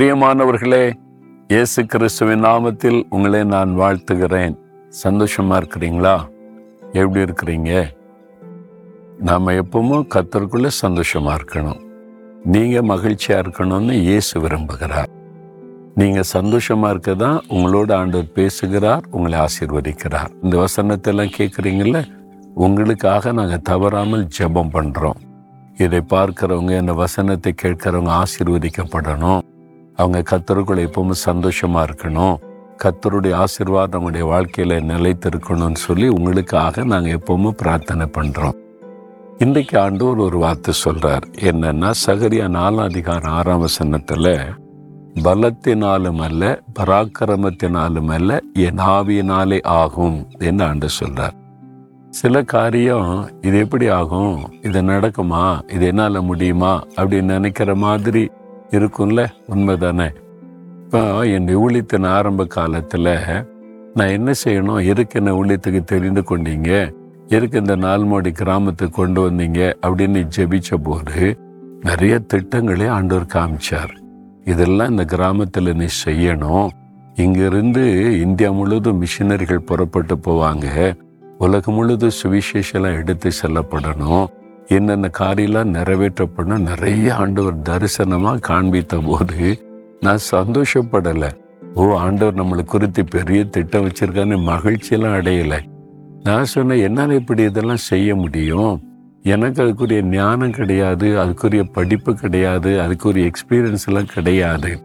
பிரியமானவர்களே இயேசு கிறிஸ்துவின் நாமத்தில் உங்களை நான் வாழ்த்துகிறேன். சந்தோஷமா இருக்கிறீங்களா? எப்படி இருக்கிறீங்க? நாம் எப்பவும் கத்தருக்குள்ளே சந்தோஷமா இருக்கணும். நீங்க மகிழ்ச்சியா இருக்கணும்னு இயேசு விரும்புகிறார். நீங்க சந்தோஷமா இருக்க தான் உங்களோட ஆண்டவர் பேசுகிறார் உங்களை ஆசீர்வதிக்கிறார். இந்த வசனத்தெல்லாம் கேட்குறீங்கள உங்களுக்காக நாங்கள் தவறாமல் ஜெபம் பண்ணுறோம் இதை பார்க்குறவங்க இந்த வசனத்தை கேட்குறவங்க ஆசீர்வதிக்கப்படணும். அவங்க கத்தருக்குள்ள எப்பவுமே சந்தோஷமா இருக்கணும். கத்தருடைய ஆசீர்வாதம் அவங்களுடைய வாழ்க்கையில நிலைத்திருக்கணும்னு சொல்லி உங்களுக்காக நாங்கள் எப்பவுமே பிரார்த்தனை பண்றோம். இன்றைக்கு ஆண்டவர் ஒரு வார்த்தை சொல்றார். என்னன்னா சகரியா நாலாம் அதிகாரம் ஆறாம் வசனத்துல பலத்தினாலும் அல்ல பராக்கிரமத்தினாலும் அல்ல என் ஆவியினாலே ஆகும் என்று ஆண்டு சொல்றார். சில காரியம் இது எப்படி ஆகும்? இது நடக்குமா? இது என்னால் முடியுமா? அப்படின்னு நினைக்கிற மாதிரி இருக்கும்ல? உண்மைதானே? இப்போ என் ஊழியத்தின் ஆரம்ப காலத்தில் நான் என்ன செய்யணும்? எதுக்கு என்ன ஊழியத்துக்கு தெரிந்து கொண்டீங்க? எதுக்கு இந்த நால்மோடி கிராமத்துக்கு கொண்டு வந்தீங்க? அப்படின்னு ஜெபிச்ச போது நிறைய திட்டங்களே ஆண்டவர் காமிச்சார். இதெல்லாம் இந்த கிராமத்தில் நீ செய்யணும். இங்கிருந்து இந்தியா முழுவதும் மிஷினரிகள் புறப்பட்டு போவாங்க. உலகம் முழுவதும் சுவிசேஷம்லாம் எடுத்து செல்லப்படணும். என்னென்ன காரியெல்லாம் நிறைவேற்றப்படணும் நிறைய ஆண்டவர் தரிசனமாக காண்பித்த போது நான் சந்தோஷப்படலை. ஓ ஆண்டவர் நம்மளை குறித்து பெரிய திட்டம் வச்சிருக்கான்னு மகிழ்ச்சியெல்லாம் அடையலை. நான் சொன்னேன் என்னால் இப்படி இதெல்லாம் செய்ய முடியும்? எனக்கு அதுக்குரிய ஞானம் கிடையாது அதுக்குரிய படிப்பு கிடையாது அதுக்குரிய எக்ஸ்பீரியன்ஸ் எல்லாம் கிடையாது.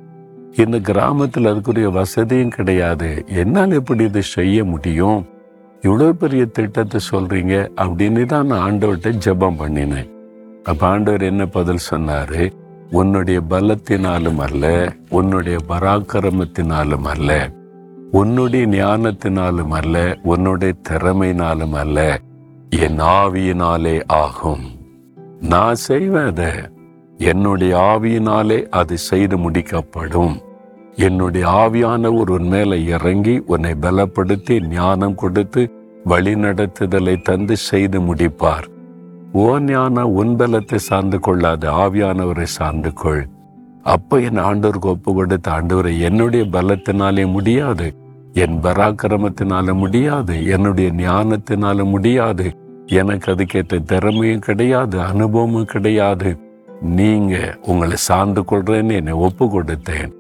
இந்த கிராமத்தில் அதுக்குரிய வசதியும் கிடையாது. என்னால் எப்படி இதை செய்ய முடியும்? இவ்வளோ பெரிய திட்டத்தை சொல்கிறீங்க அப்படின்னு தான் நான் ஆண்டவர்கிட்ட ஜெபம் பண்ணினேன். அப்போ ஆண்டவர் என்ன பதில் சொன்னார்? உன்னுடைய பலத்தினாலும் அல்ல உன்னுடைய பராக்கிரமத்தினாலும் அல்ல உன்னுடைய ஞானத்தினாலும் அல்ல உன்னுடைய திறமையினாலும் அல்ல என் ஆவியினாலே ஆகும். நான் செய்வேன் அதை. என்னுடைய ஆவியினாலே அது செய்து முடிக்கப்படும். என்னுடைய ஆவியானவர் உன் மேலே இறங்கி உன்னை பலப்படுத்தி ஞானம் கொடுத்து வழி நடத்துதலை தந்து செய்து முடிப்பார். ஓ ஞானம் உன் பலத்தை சார்ந்து கொள்ளாது ஆவியானவரை சார்ந்து கொள். அப்போ என் ஆண்டவருக்கு ஒப்பு கொடுத்த ஆண்டவரை என்னுடைய பலத்தினாலே முடியாது என் பராக்கிரமத்தினால முடியாது என்னுடைய ஞானத்தினால முடியாது எனக்கு அதுக்கேற்ற திறமையும் கிடையாது அனுபவமும் கிடையாது. நீங்க உங்களை சார்ந்து கொள்றேன்னு என்னை ஒப்பு கொடுத்தேன்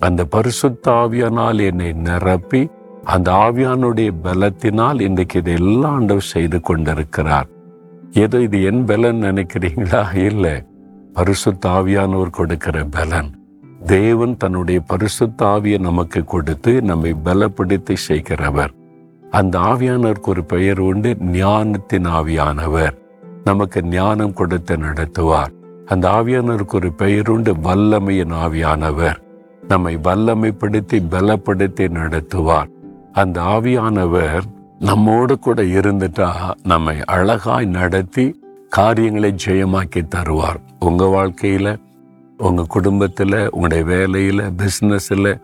அந்த பரிசுத்த ஆவியானால் என்னை நிரப்பி அந்த ஆவியானுடைய பலத்தினால் இன்றைக்கு இதெல்லாம் ஆண்டவர் செய்து கொண்டிருக்கிறார். ஏதோ இது என் பலன் நினைக்கிறீங்களா? இல்லை. பரிசுத்த ஆவியானவர் கொடுக்கிற பலன். தேவன் தன்னுடைய பரிசுத்த ஆவியை நமக்கு கொடுத்து நம்மை பலப்படுத்தி செய்கிறவர். அந்த ஆவியானவருக்கு ஒரு பெயர் உண்டு ஞானத்தின் ஆவியானவர். நமக்கு ஞானம் கொடுத்து நடத்துவார். அந்த ஆவியானவருக்கு ஒரு பெயர் உண்டு வல்லமையின் ஆவியானவர். நம்மை வல்லமைப்படுத்தி பலப்படுத்தி நடத்துவார். அந்த ஆவியானவர் நம்மோடு கூட இருந்துட்டா நம்மை அழகாய் நடத்தி காரியங்களை ஜெயமாக்கி தருவார். உங்க வாழ்க்கையில உங்க குடும்பத்துல உங்களுடைய வேலையில பிசினஸ்ல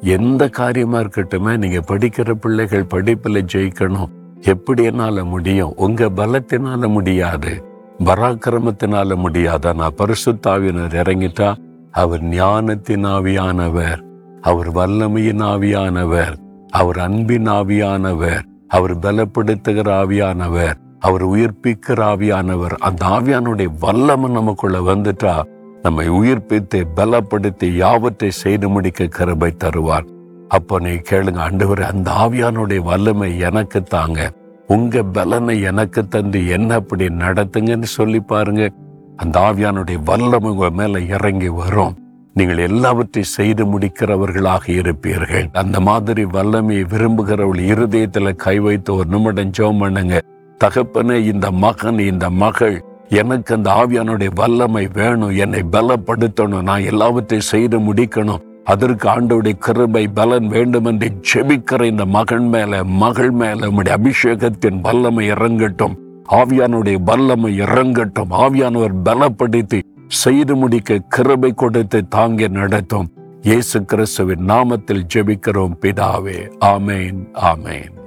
எந்த காரியமா இருக்கட்டுமே நீங்க படிக்கிற பிள்ளைகள் படிப்புல ஜெயிக்கணும். எப்படி என்னால முடியும்? உங்க பலத்தினால முடியாது. பராக்கிரமத்தினால முடியாது? நான் பரிசுத்தாவினர் இறங்கிட்டா அவர் ஞானத்தின் ஆவியானவர். அவர் வல்லமையின் ஆவியானவர். அவர் அன்பின் ஆவியானவர். அவர் பலப்படுத்துகிற ஆவியானவர். அவர் உயிர்ப்பிக்கிற ஆவியானவர். அந்த ஆவியானுடைய வல்லமை நமக்குள்ள வந்துட்டா நம்மை உயிர்ப்பித்து பலப்படுத்தி யாவற்றை செய்து முடிக்க கருபை தருவார். அப்போ நீ கேளுங்க ஆண்டவர் அந்த ஆவியானுடைய வல்லமை எனக்கு தாங்க. உங்க பலனை எனக்கு தந்து என்ன அப்படி நடத்துங்கன்னு சொல்லி பாருங்க. அந்த ஆவியானுடைய வல்லமை மேல இறங்கி வரும். நீங்கள் எல்லாவற்றையும் செய்து முடிக்கிறவர்களாக இருப்பீர்கள். அந்த மாதிரி வல்லமையை விரும்புகிறவள் இருதயத்துல கை வைத்து ஒரு நிமிடம் ஜோம் பண்ணுங்க. தகப்பனே இந்த மகன் இந்த மகள் எனக்கு அந்த ஆவியானுடைய வல்லமை வேணும். என்னை பலப்படுத்தணும். நான் எல்லாவற்றையும் செய்து முடிக்கணும். அதற்கு ஆண்டோடைய கிருபை பலன் வேண்டும் என்று ஜெபிக்கிற இந்த மகன் மேல மகள் மேல உம்முடைய அபிஷேகத்தின் வல்லமை இறங்கட்டும். ஆவியானுடைய வல்லமை இறங்கட்டும். ஆவியானவர் பலப்படுத்தி செய்து முடிக்க கிருபை கொடுத்து தாங்க நடத்தும். இயேசு கிறிஸ்துவின் நாமத்தில் ஜெபிக்கிறோம். பிதாவே ஆமேன் ஆமேன்.